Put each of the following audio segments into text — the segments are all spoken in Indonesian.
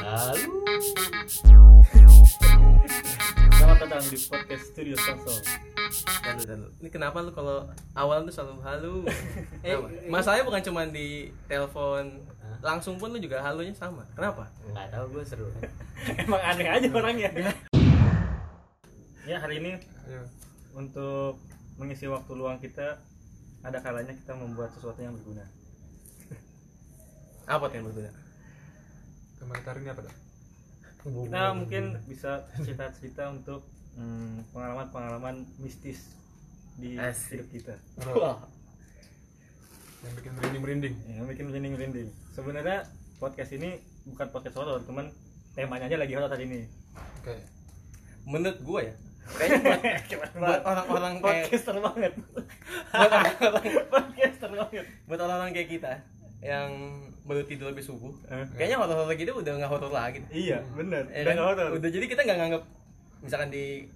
Halo. Selamat datang di podcast Studio Sosol. Lalu, lalu. Ini kenapa lu kalau awal tuh selalu halu? Eh. Masalahnya bukan cuma di telepon, langsung pun lu juga halunya sama. Kenapa? Nggak tahu gue seru. Emang aneh aja orangnya. ya hari ini untuk mengisi waktu luang kita ada kalanya kita membuat sesuatu yang berguna. Apa tuh yang berbeda? Hari ini apa dah? Kita mungkin bisa cerita-cerita untuk hmm, pengalaman-pengalaman mistis di Asik. hidup kita. Wah. Yang bikin merinding merinding. Yang bikin merinding-merinding. Sebenarnya podcast ini bukan podcast horor, cuman temanya aja lagi horor hari ini. Oke. Menurut gue ya, buat orang-orang kayak podcaster banget. buat orang-orang podcaster banget. buat orang-orang kayak kita yang baru tidur lebih subuh, Eh. kayaknya horor-horor gitu udah nggak horor lagi. Iya, bener. Ya Udah kan? nggak horor. Udah jadi kita nggak nganggap misalkan di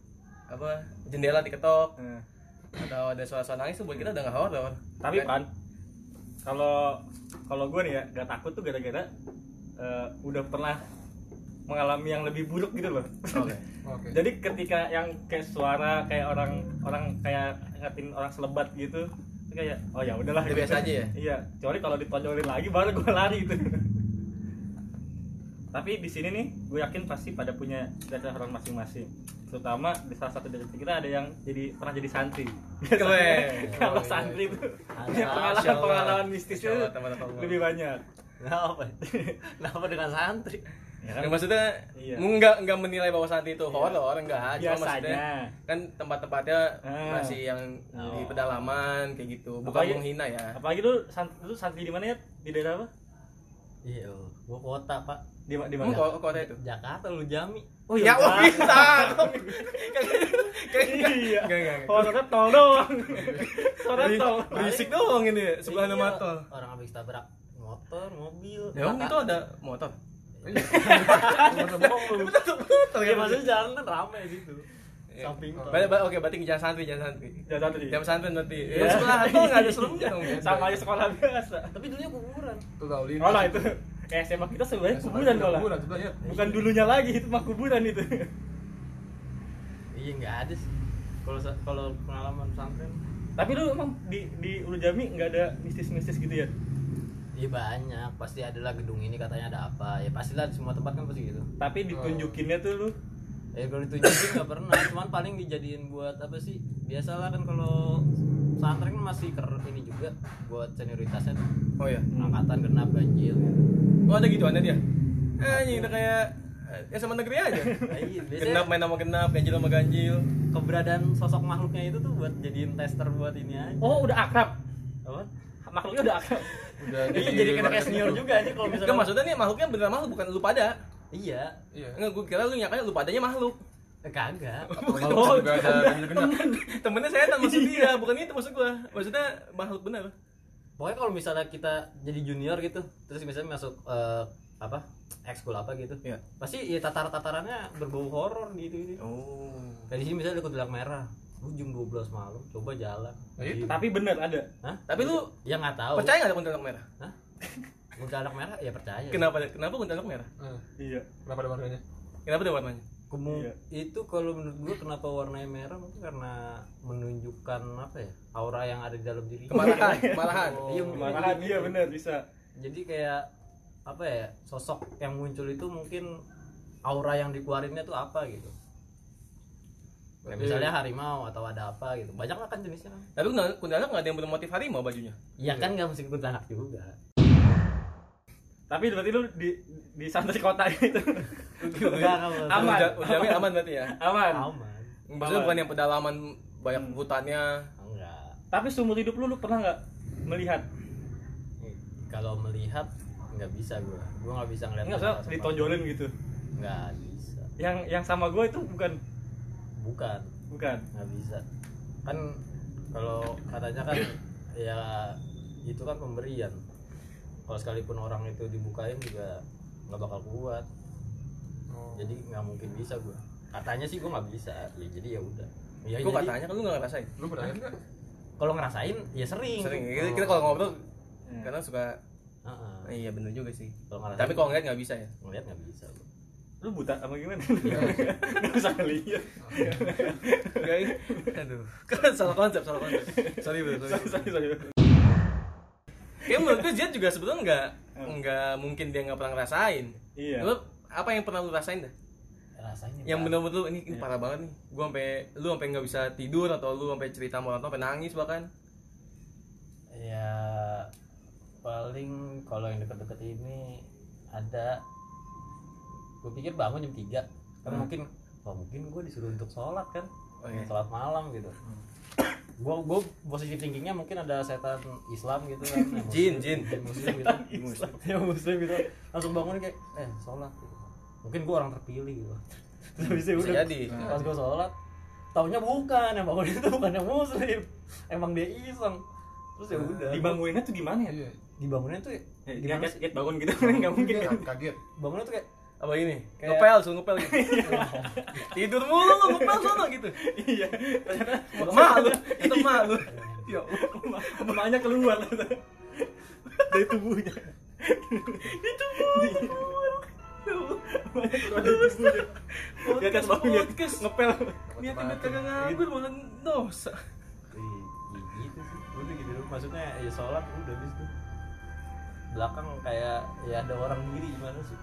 apa jendela diketok Nah, atau ada suara-suara nangis tuh buat kita udah nggak horor. tapi Kan? kalau kalau gue nih ya gak takut tuh gara-gara eh, udah pernah mengalami yang lebih buruk gitu loh. Oke. Oke. Jadi ketika yang kayak suara kayak orang orang kayak ngatin orang selebat gitu itu kayak oh ya udahlah Udah gitu. biasa aja ya? Iya, kecuali kalau ditonjolin lagi baru gue lari itu. Tapi di sini nih, gue yakin pasti pada punya cerita horor masing-masing. Terutama di salah satu dari kita ada yang jadi pernah jadi santri. Keren. Kalau santri itu punya Masya Allah. pengalaman-pengalaman mistis Masya itu Allah, teman-teman. lebih banyak. Kenapa? Kenapa dengan santri? Ya Ya, maksudnya Iya. enggak enggak menilai bahwa santri itu Iya. horor enggak cuma maksudnya kan tempat-tempatnya Ah. masih yang di Oh. pedalaman kayak gitu bukan Apalagi- menghina ya Apalagi lu santri, lu santri di mana ya? Di daerah apa? Iya, gua kota pak. Di, di mana? kok kota itu Jakarta lu Jami. Oh ya oh bisa Iya. Enggak, enggak, enggak. Horornya tol doang. Beri- tol. berisik doang ini sebelah Iya, nama tol Orang habis tabrak motor, mobil. ya itu ada motor Ya maksudnya jalan kan ramai di situ. Iya. Samping ba- oke berarti jangan santri jangan santri Jangan santri. jam santri nanti Iya. ya, sebelah tol nggak ada seremnya dong Sama aja sekolah biasa. Tapi dulunya kuburan. Itu tahu lintas. Oh lah itu. Kayak SMA kita sebenarnya kuburan kalau. Kuburan. Bukan dulunya lagi itu mah kuburan itu. Iya nggak ada sih. Kalau kalau pengalaman pesantren, Tapi lu emang di di Ulu Jami nggak ada mistis-mistis gitu ya? Iya banyak. Pasti adalah gedung ini katanya ada apa. Ya pastilah di semua tempat kan pasti gitu. Tapi ditunjukinnya tuh lu Ya kalau ditunjukin nggak pernah, cuman paling dijadiin buat apa sih? Biasalah kan kalau pesantren kan masih ker ini juga buat senioritasnya tuh. oh ya angkatan genap ganjil gitu. oh ada gitu ada dia eh ini udah kayak ya sama negeri aja Nah, iya, genap main sama genap ganjil sama ganjil keberadaan sosok makhluknya itu tuh buat jadiin tester buat ini aja. Oh, udah akrab. Apa? Makhluknya udah akrab. Udah Iya jadi kena kayak senior juga aja kalau misalnya. Enggak maksudnya nih makhluknya beneran makhluk bukan lu pada. Iya. Iya. Enggak gue kira lu nyangkanya lu padanya makhluk. Eh, kagak. Oh, genap. Temennya setan maksud dia, bukan itu maksud gua. Maksudnya makhluk bener. Pokoknya kalau misalnya kita jadi junior gitu, terus misalnya masuk eh, apa? ekskul apa gitu. Iya. Pasti ya tatar-tatarannya berbau horor gitu gitu. Oh. Kayak di sini misalnya ada kuntilanak merah. Lu jam 12 malam, coba jalan. Nah, itu. Tapi bener ada. Hah? Tapi lu Ya nggak tahu. percaya nggak ada kuntilanak merah? Hah? Kuntilanak merah ya percaya. Kenapa kenapa kuntilanak merah? Eh, Iya. Kenapa ada warnanya? Kenapa ada warnanya? Kemu Iya. itu kalau menurut gua kenapa warnanya merah mungkin karena menunjukkan apa ya aura yang ada di dalam diri Kemarahan, kemarahan. Oh, Iya, Malahan iya bener bisa. jadi kayak apa ya sosok yang muncul itu mungkin aura yang dikeluarinnya tuh apa gitu kayak misalnya harimau atau ada apa gitu banyak lah kan jenisnya kan Tapi kuntilanak kuntilanak nggak ada yang bermotif harimau bajunya. iya kan nggak mesti kuntilanak juga Tapi berarti lu di di santri kota itu Enggak, Aman. Jamin aman berarti ya. aman. aman Maksudnya bukan yang pedalaman banyak hutannya. enggak Tapi seumur hidup lu lu pernah nggak melihat? kalau melihat nggak bisa gua gua nggak bisa ngeliat Enggak ditonjolin gitu. nggak bisa Yang yang sama gue itu bukan bukan bukan. nggak bisa kan kalau katanya kan ya itu kan pemberian kalau sekalipun orang itu dibukain juga nggak bakal kuat Oh. jadi nggak mungkin bisa gua katanya sih gua nggak bisa ya jadi ya udah ya Gue katanya kan lu nggak ngerasain. Lu pernah enggak? kalau ngerasain ya sering Sering. Kita, Oh. kita kalau ngobrol Hmm. karena suka Heeh. iya bener juga sih Kalau tapi kalau ngeliat nggak bisa ya ngeliat nggak bisa bro. Lu buta apa gimana? Iya. nggak usah ngeliat. Guys, aduh. Kan salah konsep salah konsep. Sorry bro sorry. sorry sorry kayak menurut gue Ziad juga sebetulnya nggak nggak mungkin dia nggak pernah ngerasain. Iya. Lu apa yang pernah lu rasain dah? Rasanya yang Bang. bener-bener lu, ini, ini parah banget nih. Gua sampai lu sampai nggak bisa tidur atau lu sampai cerita sama orang tua sampai nangis bahkan. Ya paling kalau yang deket-deket ini ada gue pikir bangun jam 3 kan Hmm. mungkin wah mungkin gue disuruh untuk sholat kan Oh, iya. sholat malam gitu. Gue gue positif thinkingnya mungkin ada setan Islam gitu kan muslim- jin. jin. muslim gitu. Yang muslim gitu. Langsung bangun kayak eh sholat gitu. mungkin gue orang terpilih gitu. Habis itu Bisa udah jadi. pas gue sholat taunya bukan yang bangun itu bukan yang muslim. Emang dia iseng. Terus ya udah. Dibanguninnya tuh gimana ya? Iya. dibangunnya tuh Ya, gimana kaget, sih? kaget bangun gitu. Nggak mungkin. Kan Kaget. bangunnya tuh kayak apa ini Kayak- ngepel suruh ngepel gitu. Tidur mulu lu ngepel sono gitu. Iya. Malu. Itu malu. Ya Allah, emaknya keluar. Dari tubuhnya. Di tubuhnya keluar dari tubuhnya. di atas bangun lihat ngepel. Dia tiba kagak nganggur malah dosa. Ih, gitu sih. Udah gitu maksudnya ya sholat udah habis tuh. Belakang kayak ya ada orang diri gimana sih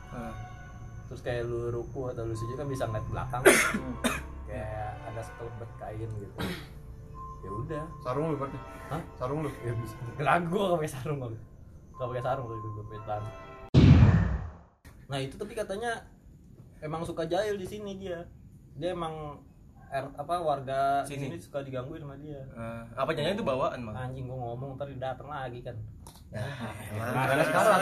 terus kayak lu ruku atau lu sujud kan bisa ngeliat belakang. Kayak ada sekelebet kain gitu. Ya udah. Sarung lu berarti. Hah? Sarung lu. ya bisa. Ragu gak pakai sarung gak gak pakai sarung itu gue petan nah itu tapi katanya emang suka jahil di sini dia. Dia emang er, apa warga Sini. sini suka digangguin sama dia. Eh, apa jangan itu bawaan bang? Anjing gua ngomong ntar datang lagi kan. Karena sekarang.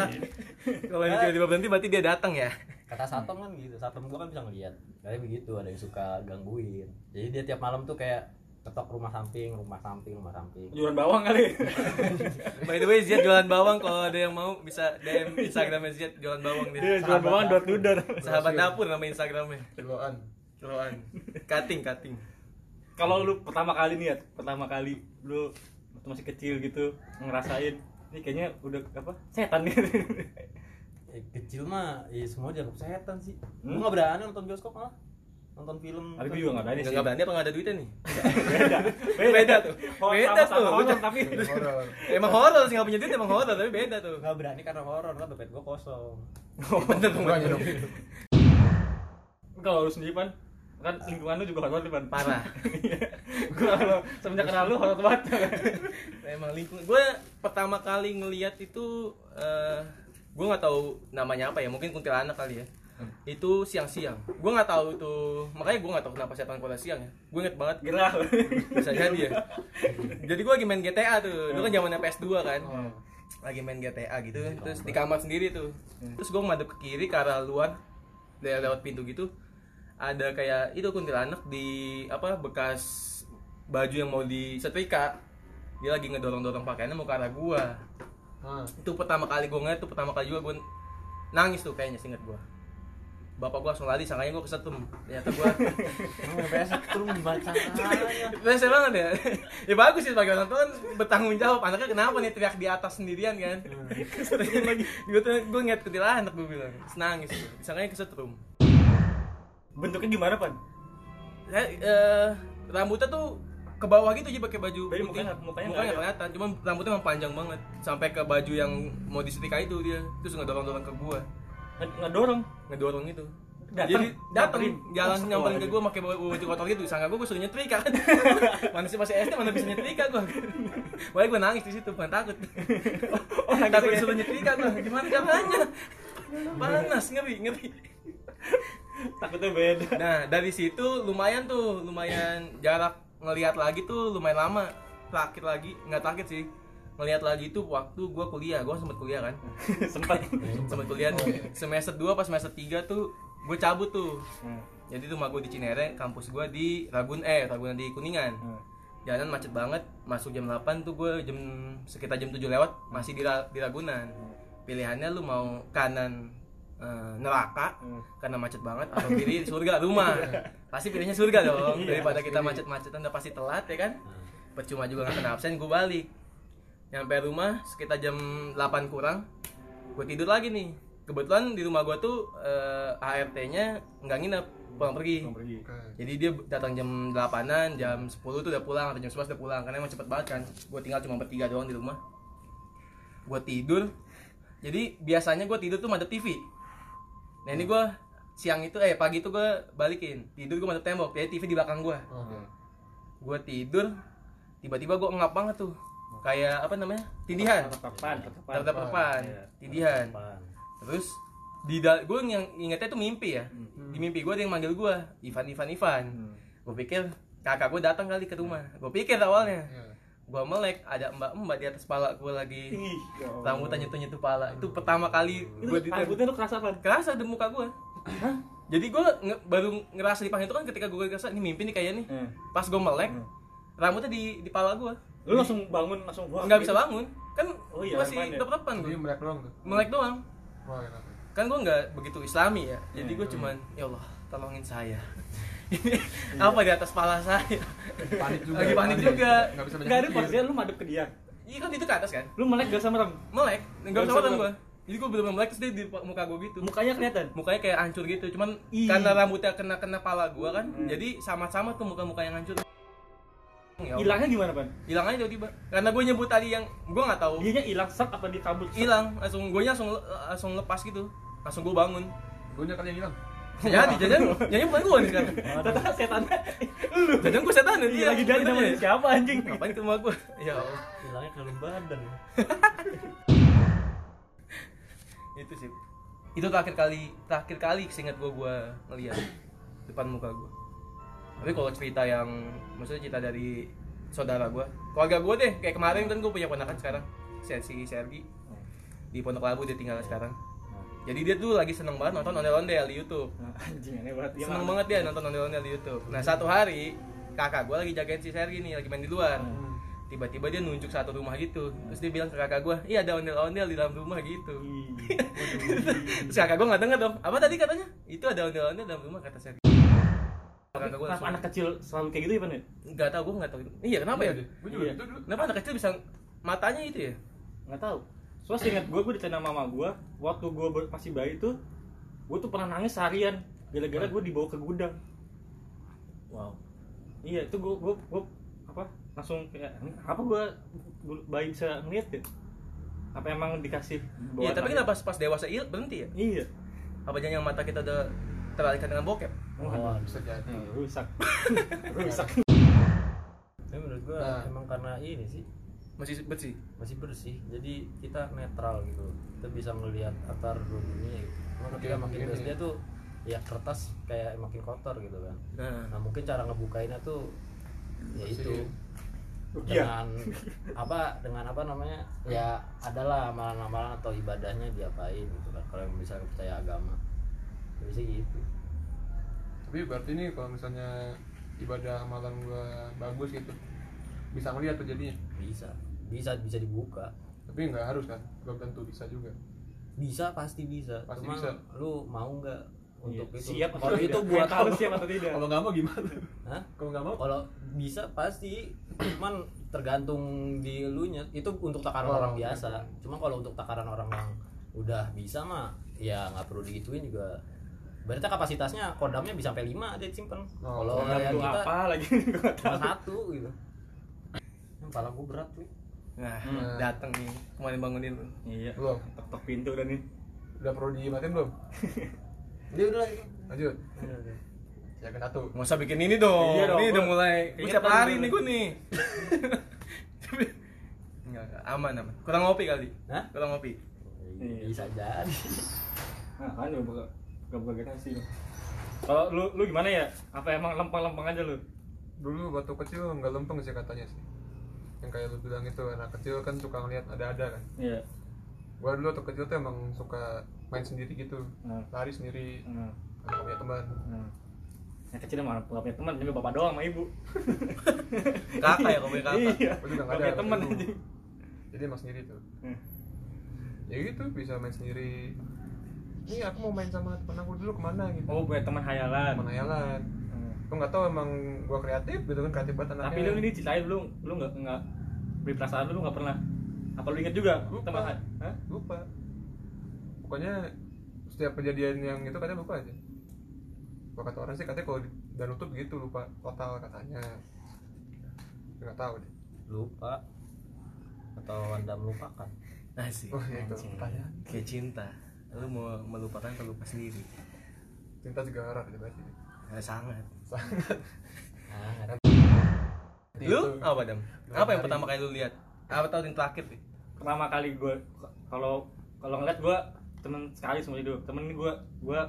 kalau ini tiba-tiba berhenti berarti dia datang ya kata satom kan gitu satom gua kan bisa ngeliat. Kayak begitu ada yang suka gangguin. Jadi dia tiap malam tuh kayak ketok rumah samping rumah samping rumah samping. Jualan bawang kali. By the way Ziad jualan bawang. Kalau ada yang mau bisa DM Instagramnya Ziad jualan bawang dia dia jualan bawang to door sahabat dapur nama Instagramnya. Kiloan. kiloan cutting cutting. Kalau lu pertama kali nih ya pertama kali lu waktu masih kecil gitu ngerasain ini kayaknya udah apa setan gitu eh, kecil mah ya semua dianggap setan sih. Hmm? gua nggak berani nonton bioskop malah. Nonton film. Tapi gue juga nggak berani sih. nggak berani apa nggak ada duitnya nih? Beda. Beda tuh. Oh, Beda sama-sama tuh. horor, tapi Horor. emang horor sih nggak punya duit emang horor tapi beda tuh. Nggak berani karena horor kan dompet gua kosong. Bener dong. Kalau lu sendiri pan kan lingkungan lu juga horor pan. Parah. Gua kalau semenjak kenal lu horor banget. Emang lingkungan gue pertama kali ngelihat itu eh gue nggak tahu namanya apa ya mungkin kuntilanak kali ya. Itu siang-siang. Gue nggak tahu itu makanya gue nggak tahu kenapa setan pada siang ya. Gue inget banget. Gerah. Bisa jadi ya. Jadi gue lagi main GTA tuh. Itu kan zamannya PS2 kan. Lagi main GTA gitu. Terus di kamar sendiri tuh. Terus gue ngadep ke kiri ke arah luar. Dari lewat pintu gitu. Ada kayak itu kuntilanak di apa bekas baju yang mau disetrika. Dia lagi ngedorong-dorong pakaiannya mau ke arah gua Hah. itu pertama kali gue ngeliat tuh pertama kali juga gue nangis tuh kayaknya singkat gua bapak gua langsung lari sangkanya gua kesetum ternyata gua emang biasa gimana caranya Biasa banget ya. ya bagus sih sebagai orang tua kan bertanggung jawab. Anaknya kenapa nih teriak di atas sendirian kan? Kesetrum lagi. Gue tuh gue ngeliat kuntilanak gue bilang. Nangis. Sangkanya kesetrum. bentuknya gimana pan Saya, eh, rambutnya tuh ke bawah gitu aja pakai baju Tapi putih. mukanya- mukanya mukanya kelihatan, cuman rambutnya emang panjang banget sampai ke baju yang mau disetrika itu dia. Terus ngedorong-dorong ke gua, Nge- ngedorong ngedorong itu. Jadi datang Nyamperin? jalan Oh, nyamperin ke gua pakai baju kotor gitu. Sangka gua gua suruh nyetrika kan. mana sih masih SD mana bisa nyetrika gua. Wah gua nangis di situ bukan takut. oh takut disuruh nyetrika gua. Gimana caranya? Panas ngeri ngeri. takutnya beda Nah dari situ lumayan tuh lumayan jarak ngelihat lagi tuh lumayan lama. Terakhir lagi nggak terakhir sih. Ngelihat lagi tuh waktu gua kuliah gua sempet kuliah kan? Sempat sempet kuliah. Nih semester 2 pas semester 3 tuh gue cabut tuh. Hmm. jadi rumah gue di Cinere kampus gue di Ragun eh Ragunan di Kuningan. Hmm. jalan macet banget masuk jam 8 tuh gue jam sekitar jam 7 lewat masih di, di Ragunan. Pilihannya lu mau kanan eh, neraka Hmm. karena macet banget atau kiri surga rumah. Pasti pilihnya surga dong. Iya, daripada kita macet-macetan udah pasti telat ya kan? Percuma juga nggak kena absen gue balik. Nyampe rumah sekitar jam 8 kurang gue tidur lagi nih. Kebetulan di rumah gue tuh eh, ART-nya nggak nginep pulang pergi. Jadi dia datang jam 8an jam 10 tuh udah pulang atau jam 11 udah pulang karena emang cepet banget kan. Gue tinggal cuma bertiga doang di rumah. Gue tidur. Jadi biasanya gue tidur tuh madep TV nah ini gue siang itu eh pagi itu gue balikin. Tidur gue madep tembok jadi TV di belakang gue Oke. gue tidur tiba-tiba gue ngap banget tuh. Kayak apa namanya? Tindihan. Tatapan. tetap-tetapan Iya. tindihan. terus di gue yang ingetnya tuh mimpi ya. Hmm. di mimpi gue ada yang manggil gue Ivan Ivan Ivan. Gue pikir kakak gue datang kali ke rumah. Gue pikir awalnya. Iya. Gue melek ada mbak mbak di atas pala gue lagi. Ih, ya rambutnya nyentuh nyentuh pala. Itu pertama kali Itu gue di rambutnya lu kerasa apa? kerasa di muka gue jadi gue nge- baru ngerasa dipanggil itu kan ketika gue ngerasa ini mimpi nih kayaknya nih. Hmm. pas gue melek rambutnya di di pala gue Lu langsung bangun langsung wah. nggak bisa bangun. Kan Oh iya, masih ya? depan gue mereka doang tuh. melek doang. Wah, kan gue nggak begitu islami ya. Jadi Hmm. gue cuman ya Allah tolongin saya ini apa di atas pala saya Panik juga. Lagi panik juga. Enggak bisa banyak Enggak ada posisinya lu madep ke dia. iya kan itu ke atas kan Lu melek gak sama rem? melek nggak Nggak makan melek. gue jadi gue belum melek terus dia di muka gue gitu Mukanya kelihatan. mukanya kayak hancur gitu cuman Ih. karena rambutnya kena kena pala gue kan Hmm. jadi sama-sama tuh muka-muka yang hancur Ya. Hilangnya gimana, Pan? hilang aja tiba-tiba karena gue nyebut tadi yang gue nggak tahu Dianya hilang set apa dikabut? hilang langsung gue langsung langsung lepas gitu langsung gue bangun Gue kali yang hilang. Jadi jajan jajan bukan gue nih sekarang. Ternyata setannya lu. jajan gue setan Iya, dia lagi dari sama Bener ya? siapa anjing? ngapain ke rumah gue ya Allah. Hilangnya kali badan. Itu sih. Itu terakhir kali terakhir kali seingat gue gue ngeliat depan muka gue tapi kalau cerita yang maksudnya cerita dari saudara gue keluarga gue deh kayak kemarin kan gue punya ponakan sekarang si si Sergi. Di Pondok Labu dia tinggal sekarang jadi dia tuh lagi seneng banget nonton ondel-ondel di YouTube. Anjing aneh banget. Dia. seneng banget dia nonton ondel-ondel di YouTube. Nah satu hari kakak gue lagi jagain si Sergi nih lagi main di luar. Tiba-tiba dia nunjuk satu rumah gitu. Terus dia bilang ke kakak gue iya ada ondel-ondel di dalam rumah gitu. Terus kakak gue nggak denger dong. Apa tadi katanya? Itu ada ondel-ondel dalam rumah kata Sergi. Kenapa anak kecil selalu kayak gitu ya, Pan? ya? nggak tahu gue nggak tahu. Iya kenapa ya? Gue juga Iya. kenapa anak kecil bisa matanya itu ya? Nggak tahu. Soalnya seingat gue, gue diceritain sama mama gue, waktu gue ber- masih bayi tuh, gue tuh pernah nangis seharian gara-gara gue dibawa ke gudang. wow Iya, itu gue gue gue apa langsung kayak "Ini apa gue bayi bisa ngeliat ya? Apa emang dikasih? iya tapi nangis? kenapa pas, pas dewasa il berhenti ya Iya. apa jangan mata kita udah teralihkan dengan bokep Wah, Bisa jadi. Rusak. rusak. tapi menurut gua Nah. emang karena ini sih masih bersih masih bersih jadi kita netral gitu. Kita bisa melihat antar dunia gitu. Cuma ketika makin ini. terus dia tuh ya kertas kayak makin kotor gitu kan. Nah. Nah mungkin cara ngebukainnya tuh ya itu. Iya. dengan apa dengan apa namanya ya adalah amalan-amalan atau ibadahnya diapain gitu kan kalau yang bisa percaya agama. Ya bisa gitu. Tapi berarti nih kalau misalnya ibadah amalan gua bagus gitu bisa ngeliat tuh jadinya? Bisa bisa bisa dibuka. Tapi nggak harus kan? Belum tentu bisa juga. Bisa pasti bisa. Pasti Cuman bisa. lu mau nggak untuk Iya, itu? siap atau kalau tidak? itu buat Mental siap atau tidak? kalau nggak mau gimana? Hah? kalau nggak mau? Kalau bisa pasti. Cuman tergantung di elunya. Itu untuk takaran Oh, orang biasa. cuma kalau untuk takaran orang yang udah bisa mah ya nggak perlu digituin juga. Berarti kapasitasnya kodamnya bisa sampai 5 ada simpen Oh, kalau yang tuh kita apa lagi? Cuma satu gitu. Kepala gue berat cuy nah Hmm. datang nih kemarin bangunin lu. Iya. belum. Tok pintu udah nih. udah perlu dimatiin belum? Dia udah lagi. Lanjut. Ya ke satu. Nggak usah bikin ini dong. Iya dong, ini udah mulai. Gue tadi hari nih gue nih. Enggak, aman aman. Kurang ngopi kali? Hah? kurang ngopi? Iya. bisa jadi. Nah, kan gak buka buka generasi lu. Kalau lu lu gimana ya? Apa emang lempeng-lempeng aja lu? dulu waktu kecil nggak lempeng sih katanya sih yang kayak lu bilang itu anak kecil kan suka ngeliat ada-ada kan Iya. gua dulu waktu kecil tuh emang suka main sendiri gitu Nah. lari sendiri Nah, nggak punya teman nah. Yang kecil emang gak punya teman, juga bapak doang sama ibu. kakak ya kalau punya kakak Iya. Gua juga Gak ada punya teman jadi emang sendiri tuh Hmm. ya gitu bisa main sendiri ini aku mau main sama temen aku dulu ke mana gitu Oh, punya teman hayalan. temen hayalan Aku nggak tahu emang gua kreatif gitu kan kreatif banget anaknya. Tapi lu ini ceritain lu lu nggak nggak beri perasaan lu lu nggak pernah. Apa lu inget juga? Lupa. teman Hah? lupa. Pokoknya setiap kejadian yang itu katanya lupa aja. Kalau kata orang sih katanya kalau udah nutup gitu lupa total katanya. Nggak tahu deh. Lupa. Atau anda melupakan? Asik. oh iya itu pertanyaan. Kayak cinta. Lu mau melupakan atau lupa sendiri? cinta juga harap ya berarti. Ya, sangat. Sangat nah, Lu apa dam? Apa yang hari. pertama kali lu lihat? Apa tahun yang terakhir nih? pertama kali gue kalau kalau ngeliat gue temen sekali seumur hidup temen gue gue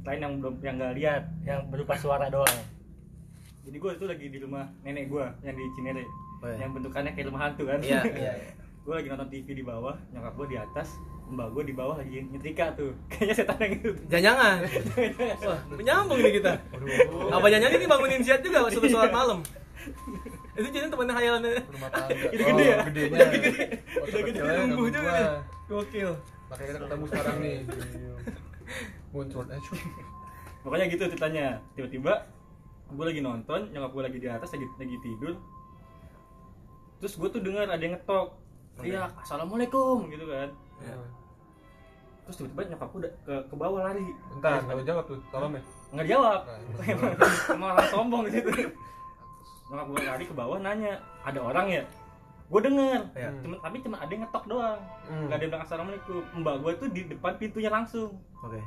lain yang belum yang nggak lihat yang berupa suara doang jadi gue itu lagi di rumah nenek gue yang di Cinere Oh, iya. yang bentukannya kayak rumah hantu kan Iya, iya. iya. gue lagi nonton TV di bawah nyokap gue di atas mbak gue di bawah lagi nyetrika tuh kayaknya setan yang itu Jangan-jangan. Wah, menyambung nih kita. Apa jangan ini bangunin siat juga waktu sholat malam? Itu jadi temennya hayalannya. rumah tangga Itu gede ya? gedenya Udah gede. Waktu Udah gede tumbuh juga. Gokil. makanya kita ketemu sekarang nih muncul eh cuy pokoknya gitu ceritanya tiba-tiba gue lagi nonton nyokap gue lagi di atas lagi lagi tidur terus gue tuh dengar ada yang ngetok iya assalamualaikum gitu kan Ya. Terus tiba-tiba nyokap gue udah ke, ke bawah lari. Bentar nggak jawab tuh salam ya nggak dijawab Nah, orang sombong di situ. Nyokap gue lari ke bawah nanya ada orang ya? Gue denger. Ya. cuma tapi cuma ada yang ngetok doang. Hmm. nggak ada yang bilang assalamualaikum. Mbak gue tuh di depan pintunya langsung. Oke.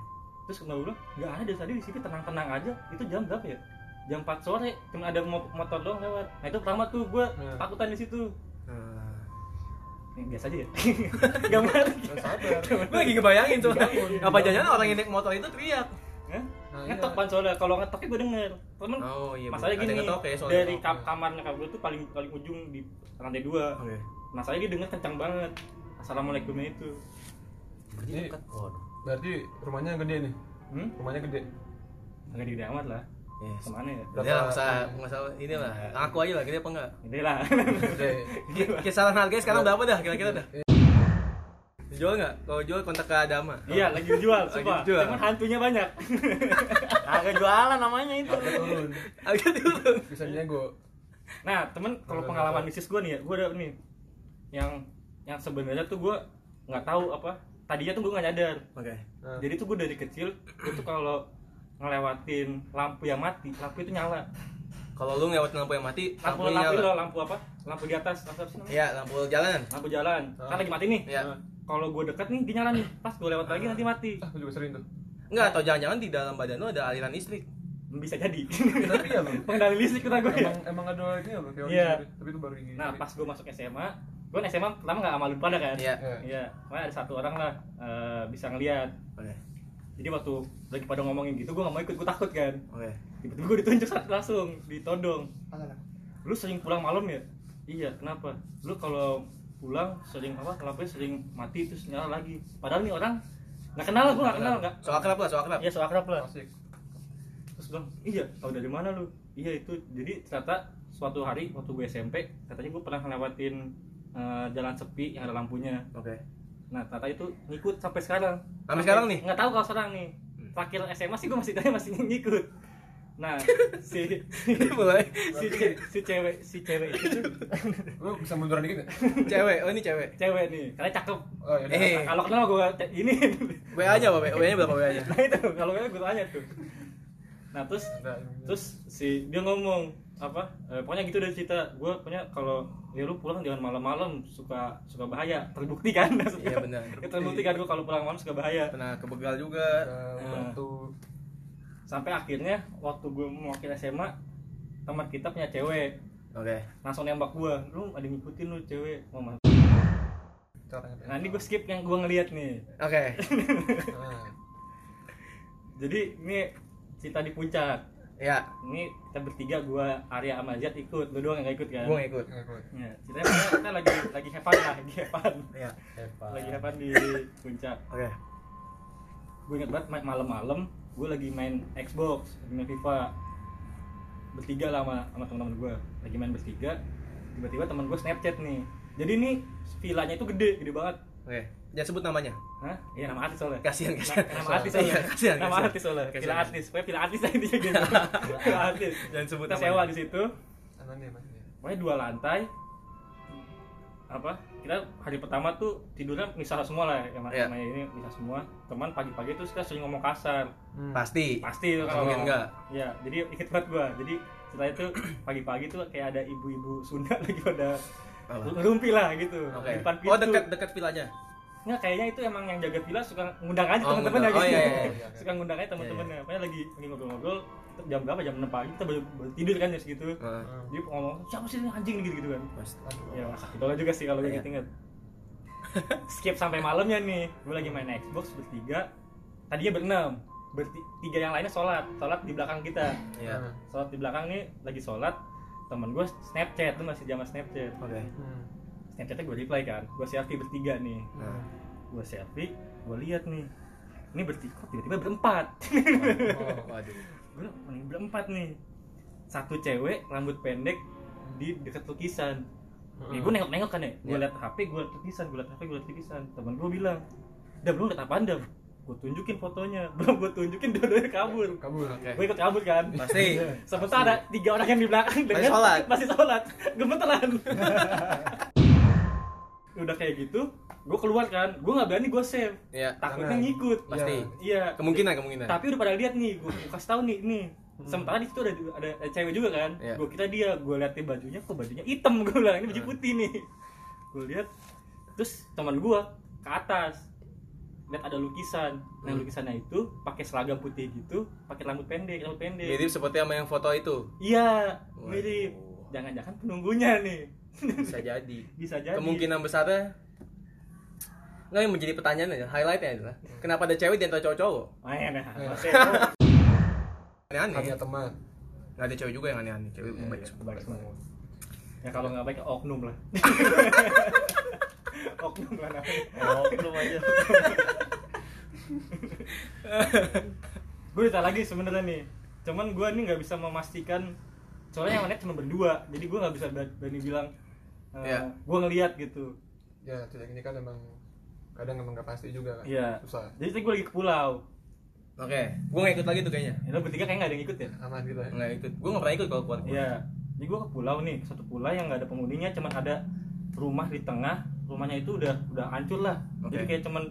terus mbak gue bilang nggak ada dari tadi di sini tenang-tenang aja. Itu jam berapa ya? Jam 4 sore cuma ada mo- motor doang lewat. Nah itu pertama tuh gue Hmm. takutan di situ Biasa aja ya? Gambar Nggak sadar Gue lagi ngebayangin tuh. Apa jangan orang yang naik motor itu teriak? Hah? Nah, ngetok iya. pan soalnya kalau ngetoknya gue denger. Temen Oh iya. masalahnya gini ngetok ya dari kam kamarnya nyokap gue tuh paling paling ujung di lantai dua. Oke. masalahnya dia denger kencang banget. Assalamualaikumnya itu. Berarti berarti rumahnya gede nih? Hmm? Rumahnya gede? Nggak di amat lah Yes. ke mana ya Udah lah, usah nggak usah ini lah. Aku aja lah, gede apa enggak? ini lah Kisaran harganya sekarang berapa dah kira-kira dah? Jual nggak? Kalau jual kontak ke Adama. iya lagi sumpah dijual. cuman hantunya banyak agak jualan namanya itu harga turun Agak dulu. bisa nego Nah, temen kalau pengalaman bisnis gue nih ya, gue ada nih yang yang sebenarnya tuh gue nggak tahu apa tadinya tuh gue nggak nyadar. Oke. Nah, Jadi tuh gue dari kecil gue tuh kalau ngelewatin lampu yang mati, lampu itu nyala. Kalau lu ngelewatin lampu yang mati, Lampu lampu nyala. lo, lampu apa? Lampu di atas, lampu apa sih namanya? Iya, lampu jalanan. Lampu jalan. Kan Ah. lagi mati nih. Iya. Kalau gue deket nih, dia nyala nih. Pas gue lewat lagi nanti mati. ah juga sering tuh Enggak, atau jangan-jangan di dalam badan lu ada aliran listrik. Bisa jadi. tapi iya loh Pengendali listrik kata gue ya. emang emang ada ini loh teori Iya. tapi itu baru gini Nah, pas gue masuk SMA, gue kan SMA pertama nggak sama lu pada kan? Iya. Iya. Iya, makanya ada satu orang lah eh, bisa ngeliat. Oke. Jadi waktu lagi pada ngomongin gitu, gue gak mau ikut, gue takut kan. Oke. Tiba-tiba gue ditunjuk saat langsung, ditodong. Lu sering pulang malam ya? Iya, kenapa? Lu kalau pulang sering apa? Lampunya sering mati terus nyala lagi. Padahal nih orang nggak kenal, gue nggak kenal, nggak. So akrab lah, so akrab. Iya, so akrab lah. asik Terus bilang, iya, tahu dari mana lu? Iya itu. Jadi ternyata suatu hari waktu gue SMP, katanya gue pernah ngelewatin eh, jalan sepi yang ada lampunya. Oke. Nah, ternyata itu ngikut sampai sekarang. Sampai sekarang nih? Nggak tahu kalau sekarang nih. Hmm. Terakhir SMA sih gue masih tanya masih ngikut. Nah, si Mulai si, ce- si cewek si cewek itu lu bisa munduran dikit cewek. Oh, ini cewek. cewek nih, karena cakep. oh ya Eh. Kalau kenal gue ini. WA-nya apa? WA-nya berapa WA-nya? nah itu kalau gue tanya tuh. Nah terus terus si dia ngomong apa eh, pokoknya gitu dari cerita gue pokoknya kalau ya lu pulang jangan malam-malam suka suka bahaya. Terbukti kan? Iya benar. Ya, terbukti. kan gue kalau pulang malam suka bahaya. Pernah kebegal juga. batu sampai akhirnya waktu gue mau wakil SMA teman kita punya cewek. Oke. langsung nembak gue lu ada ngikutin lu cewek? Mau masuk caranya nah ini gue skip yang gue ngeliat nih. Oke. nah, jadi ini cerita di puncak Ya, ini kita bertiga gue Arya sama Zat ikut lu doang yang gak ikut kan gua ngikut. ngikut. ya, ceritanya kita lagi lagi have fun lah lagi have fun Ya. Hebat. lagi fun di puncak Oke. gue inget banget main malam-malam gue lagi main Xbox lagi main FIFA bertiga lah sama, sama teman-teman gue lagi main bertiga tiba-tiba teman gue Snapchat nih jadi nih villanya itu gede gede banget Oke. Jangan sebut namanya. Hah? Iya nama artis soalnya Kasihan, kasihan. nama artis soalnya Iya, kasihan, nama artis soalnya Kasihan. villa artis pokoknya villa artis aja dia gitu artis Jangan sebut kita namanya. sewa di situ Anonim, pokoknya dua lantai apa kita hari pertama tuh tidurnya misah semua lah yang Iya. namanya ini misah semua teman pagi-pagi tuh kita sering ngomong kasar Hmm. Pasti. pasti itu kalau Mungkin enggak. ya jadi ikut banget gua jadi setelah itu pagi-pagi tuh kayak ada ibu-ibu Sunda lagi pada? Ngerumpi lah gitu di depan pintu Oh dekat dekat villanya. nggak kayaknya itu emang yang jaga villa suka ngundang aja Oh, teman-teman ngundang. gitu Oh, iya, iya, iya. suka ngundang aja teman-temannya pokoknya lagi lagi ngobrol-ngobrol jam berapa jam 6 pagi kita baru, baru tidur kan ya segitu Heeh. dia ngomong siapa sih ini anjing gitu gitu kan Mas- ya idola juga sih kalau gue Iya. inget skip sampai malamnya nih gue lagi main Xbox bertiga tadinya berenam bertiga yang lainnya sholat sholat di belakang kita Iya. Hmm. sholat di belakang nih lagi sholat temen gue snapchat tuh masih zaman snapchat Oke. Hmm. snapchatnya gue reply kan gue selfie bertiga nih Nah. gue selfie gue lihat nih ini bertiga kok tiba-tiba berempat Oh. Waduh. gue berempat nih satu cewek rambut pendek di dekat lukisan Nih gue nengok-nengok kan ya, gue Iya. liat HP, gue liat lukisan, gue liat HP, gue liat lukisan. Temen gue bilang, Dam lu liat apaan Dam? Gue tunjukin fotonya, belum gue tunjukin dua-duanya kabur. kabur Oke. Gue ikut kabur kan. Pasti. Sementara ada tiga orang yang di belakang dengan sholat. masih sholat, gemeteran. Udah kayak gitu, gue keluar kan, gue nggak berani gue save, Iya. takutnya Jangan. ngikut. Pasti. Iya. Kemungkinan kemungkinan. Tapi udah pada lihat nih, gue kasih tahu nih, nih. Sementara di situ ada, ada ada cewek juga kan. Iya. Gue kira dia, gue liatin bajunya, kok bajunya hitam gue bilang ini baju putih nih. Gue lihat, terus teman gue ke atas lihat ada lukisan. Nah Hmm. lukisannya itu pakai seragam putih gitu, pakai rambut pendek, rambut pendek. Mirip seperti sama yang foto itu. Iya, Waduh. mirip. Jangan-jangan penunggunya nih. Bisa jadi. Bisa jadi. Kemungkinan besarnya Nggak yang menjadi pertanyaan aja, highlightnya adalah Kenapa ada cewek di antara cowok-cowok? Oh, iya. Iya. Oke. Aneh-aneh hanya teman Nggak ada cewek juga yang aneh-aneh Cewek Iya, baik semua Baik semua. Ya kalau nggak baik oknum lah. oknum lah namanya. oh belum aja. Gue ditanya lagi sebenarnya nih. Cuman gue nih nggak bisa memastikan. Soalnya yang lihat cuma berdua. Jadi gue nggak bisa ber- berani bilang uh, Iya. gue ngeliat gitu. Ya tidak ini kan emang kadang emang nggak pasti juga kan. Iya. susah. Jadi tadi gue lagi ke pulau. Oke, gue nggak ikut lagi tuh kayaknya. Ya lo bertiga kayak nggak ada yang ikut ya? Aman gitu ya? Nggak ikut, gue nggak pernah ikut kalau keluar Iya. Jadi gue ke pulau nih. Satu pulau yang nggak ada penghuninya cuman ada rumah di tengah rumahnya itu udah udah hancur lah. Oke. jadi kayak cuman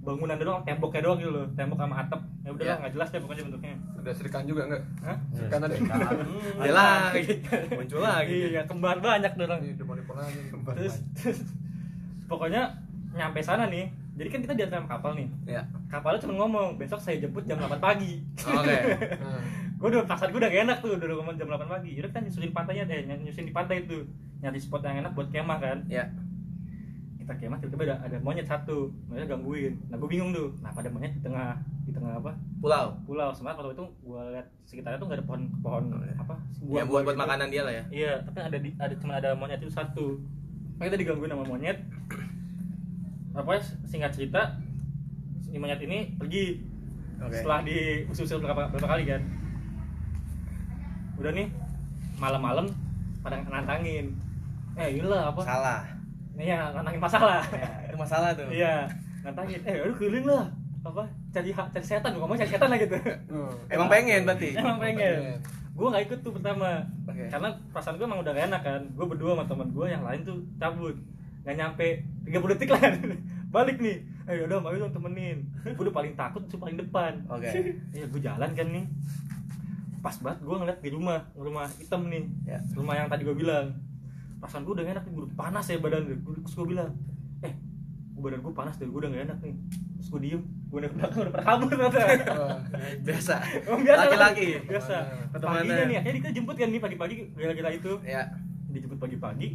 bangunan doang temboknya doang gitu loh tembok sama atap. Ya udah lah Iya. nggak jelas deh pokoknya bentuknya. Ada serikan juga nggak? Hah? serikan ada Ada lagi, muncul lagi. Iya kembar banyak dorong udah mau dipulangin terus, terus pokoknya nyampe sana nih. Jadi kan kita di atas kapal nih. Ya, kapalnya cuma ngomong besok saya jemput jam 8 pagi. Oke. Nah, gue udah pasar gue udah gak enak tuh udah ngomong jam 8 pagi. Udah kita nyusurin pantainya deh ny- nyusurin di pantai itu nyari spot yang enak buat kemah kan. Ya, kita kemah tiba-tiba ada, ada monyet satu monyet gangguin nah gue bingung tuh kenapa ada monyet di tengah di tengah apa pulau pulau sebenarnya waktu itu gue lihat sekitarnya tuh gak ada pohon pohon Oh, iya. apa Ya buat buat gitu. makanan dia lah ya Iya, tapi ada di ada cuma ada monyet itu satu. Makanya kita digangguin sama monyet. Apa singkat cerita si monyet ini pergi Oke setelah diusir berapa, berapa kali kan. Udah nih malam-malam pada nantangin. Eh inilah apa? Salah Nih ya nantangin masalah. Itu masalah tuh Iya, nantangin. Eh aduh keliling lah. Apa? Cari ha- cari setan, gua ngomong cari setan lah gitu. oh, Emang pengen berarti? Emang pengen. Gue nggak ikut tuh pertama. Oke. Karena perasaan gue emang udah gak enak kan. Gue berdua sama teman gue yang lain tuh cabut. Gak nyampe 30 detik lah. Balik nih. Eh udah mau dong temenin. Gue udah paling takut tuh paling depan. Oke Iya gue jalan kan nih. Pas banget gue ngeliat di rumah, rumah hitam nih. Ya. Rumah yang tadi gue bilang. Perasaan gue udah gak enak nih, gue panas ya badan gue. Terus gue bilang, eh badan gue panas deh, gue udah gak enak nih. Terus gue diem, gue udah ke belakang udah pada kabur ternyata. wah, Biasa Oh, biasa. Laki-laki biasa Pertemanan. paginya nih akhirnya kita jemput kan nih pagi-pagi gara-gara itu Ya dijemput pagi-pagi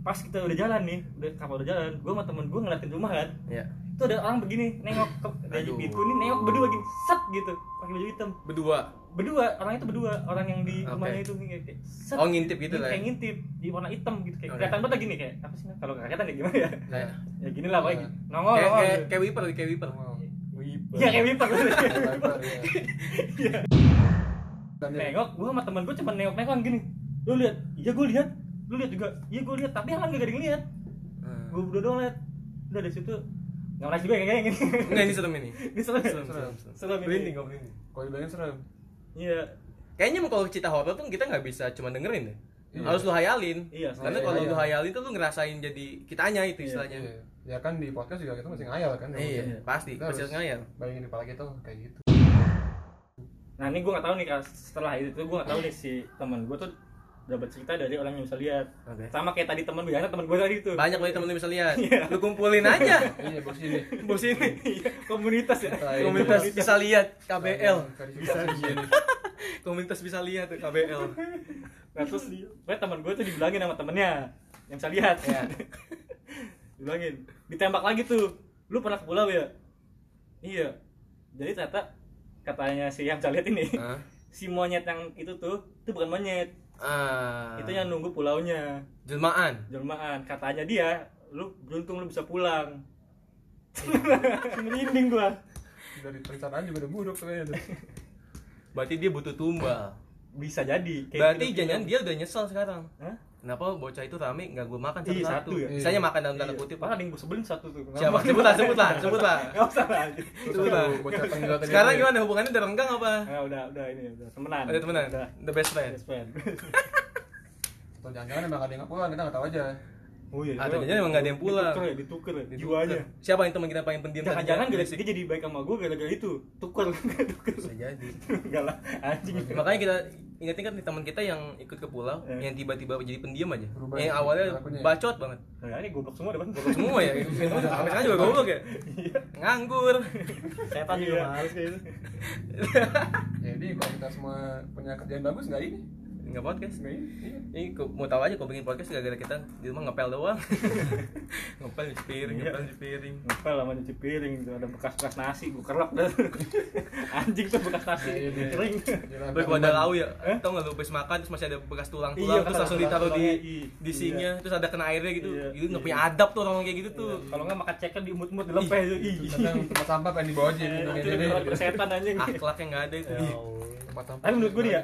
pas kita udah jalan nih udah kapal udah jalan gue sama temen gue ngeliatin rumah kan Ya itu ada orang begini nengok ke dari Aduh. pintu nih nengok berdua gini set gitu pakai baju hitam. Berdua? Berdua orang itu berdua orang yang di rumahnya itu kayak, kayak set. Oh ngintip gitu lah ya? kayak ngintip di warna hitam gitu kayak Oke. kelihatan banget gini kayak apa sih Nah, kalau nggak kelihatan kayak gimana ya? Kayak ya gini lah pokoknya. Iya. nongol kayak nongol. kayak gitu. kayak wiper kayak wiper. Iya kayak wiper. Lebar, ya. Dan ya, nengok gue sama temen gue cuma nengok nengok gini. Lu lihat? Iya gue lihat. Lu lihat juga? Iya gue lihat. Tapi yang lain gak ada yang lihat. Hmm. gue berdua doang lihat. Udah dari situ nggak merasa juga kayak gini Enggak ini serem ini. Ini serem Serem, serem serem, serem. ini. Merinding kok merinding. Kalau dibayangin serem. Iya. Kayaknya kalau cerita horor tuh kita nggak bisa cuma dengerin deh. Iya. harus lu hayalin. Iya, karena iya, kalau iya. lu hayalin tuh lu ngerasain jadi kitanya itu Iya, istilahnya. Iya. ya kan di podcast juga kita masih ngayal kan iya Maksudnya. pasti. Kita pasti harus ngayal. bayangin di kepala kita kayak gitu. Nah ini gue nggak tahu nih setelah itu tuh gue nggak tahu nih si teman gue tuh dapat cerita dari orang yang bisa lihat. Oke. sama kayak tadi teman biasa teman gue tadi tuh. Banyak banget temen lu bisa lihat. Iya. lu kumpulin aja. Iya bos ini. Bos ini. Iya, komunitas ya. Komunitas. Bisa lihat KBL bisa komunitas. bisa lihat tuh KBL nah terus pokoknya teman gue tuh dibilangin sama temennya yang bisa lihat. Iya. dibilangin ditembak lagi tuh. Lu pernah ke pulau ya? Iya. Jadi ternyata katanya si yang bisa lihat ini Hah? si monyet yang itu tuh itu bukan monyet ah. Itu yang nunggu pulaunya. Jelmaan? Jelmaan. Katanya dia lu beruntung lu bisa pulang. Merinding gua. Dari perencanaan juga udah buruk tuh. berarti dia butuh tumbal. Bisa jadi. Kayak berarti jangan dia udah nyesel sekarang? Hah? Kenapa bocah itu rame nggak gue makan Iya, satu-satu? satu ya. misalnya makan dalam tanda Iya. kutip. Ada yang gua sebelin satu tuh. Siapa? Sebut lah sebut lah sebut lah. Gak usah lah. Itu lah. sekarang ya. gimana? Hubungannya udah renggang apa? Nah, udah udah ini udah temenan. Ada temenan? Udah. The best friend? Best friend. Atau jangan-jangan emang ada yang nggak pulang kita nggak tahu aja. Oh iya. Ah, jangan-jangan emang nggak ada yang pulang. dituker ya dituker ya Ditukar. jiwanya siapa yang teman kita paling pendiam tadi? jangan-jangan gara Berisik. dia jadi baik sama gua gara-gara itu. Tuker tuker. Bisa jadi. Enggak lah anjing. Makanya kita ingat-ingat nih teman kita yang ikut ke pulau Eh. yang tiba-tiba jadi pendiam aja. Berubah yang ya, awalnya ya. bacot banget. Nah ini goblok semua depan semua ya? Sampai sekarang juga goblok ya? Nganggur. Setan juga Iya. males kayak gitu. Jadi kalau kita semua punya kerjaan bagus nggak ini nggak podcast. Ini iya. mau tahu aja kok bikin podcast gara-gara kita di rumah ngepel doang. Ngepel nyuci piring Iya. ngepel nyuci piring. Ngepel sama nyuci piring tuh ada bekas-bekas nasi gua kerok dah. Anjing tuh bekas nasi. Iya, iya. kering. Jalan Terus kalau ada lau ya, Eh? tau nggak lu habis makan terus masih ada bekas tulang Iya, terus langsung ditaruh di di iya. sinnya terus ada kena airnya gitu, Iya, itu nggak iya. punya adab tuh orang kayak gitu tuh. kalau nggak makan ceker diumut-umut dilepeh tuh. ih. kadang tempat sampah pengen dibawa aja gitu. itu setan anjing. Akhlaknya nggak ada itu. ya tempat sampah tapi menurut gue dia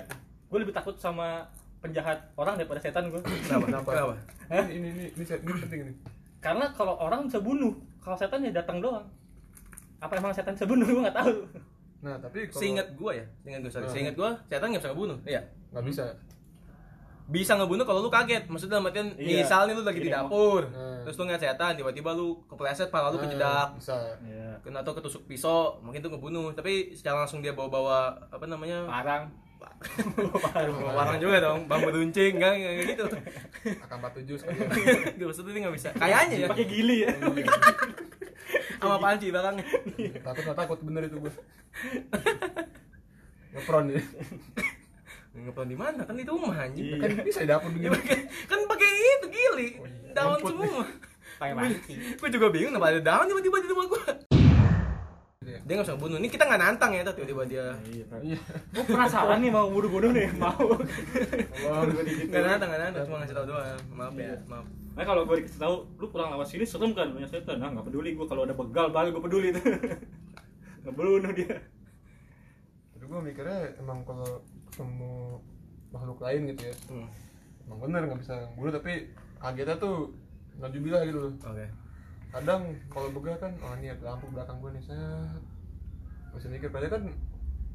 gue lebih takut sama penjahat orang daripada setan gue Kenapa? Kenapa? Kenapa? Hah? ini ini ini, ini, ini penting ini karena kalau orang bisa bunuh kalau setan ya datang doang apa emang setan bisa bunuh gue nggak tahu nah tapi kalau Seingat gua ya, seingat gua, sorry. Hmm. Seingat gua, setan nggak bisa ngebunuh. Iya. nggak bisa Bisa ngebunuh kalau lu kaget. Maksudnya dalam artian Iya. misalnya lu lagi di Gini, dapur, Hmm. terus lu ngeliat setan, tiba-tiba lu kepleset, pala lu Nah, kejedak, bisa ya kena atau ketusuk pisau, mungkin tuh ngebunuh. Tapi secara langsung dia bawa-bawa apa namanya? parang Bawa Warang juga dong, bambu runcing, enggak enggak gitu. AK47 sekalian Gak maksudnya dia nggak bisa. Kayaknya ya. pakai gili ya Sama panci belakangnya. takut nggak takut bener itu gue ngepron ya Ngepon di mana? Kan di rumah anjing. Iya. kan bisa di dapur begini kan pakai itu gili. Oh iya. Daun semua. pakai panci Gue juga bingung kenapa ada daun tiba-tiba di rumah gue. Iya. Dia nggak usah bunuh. Ini kita nggak nantang ya, tiba-tiba dia. iya gue penasaran nih mau bunuh-bunuh nih mau Allah Nggak nantang, nggak nantang. Cuma ngasih tau doang. Maaf ya, Iya. maaf. Nah kalau gue dikasih tahu, lu pulang lewat sini serem kan banyak setan. Nah nggak peduli gue kalau ada begal baru gue peduli tuh. Ngebunuh dia. tapi gue mikirnya emang kalau ketemu makhluk lain gitu ya Hmm. emang bener nggak bisa bunuh tapi kagetnya tuh najubillah gitu loh Oke. Kadang kalau begal kan oh ini ada lampu belakang gue nih saya masih mikir padahal kan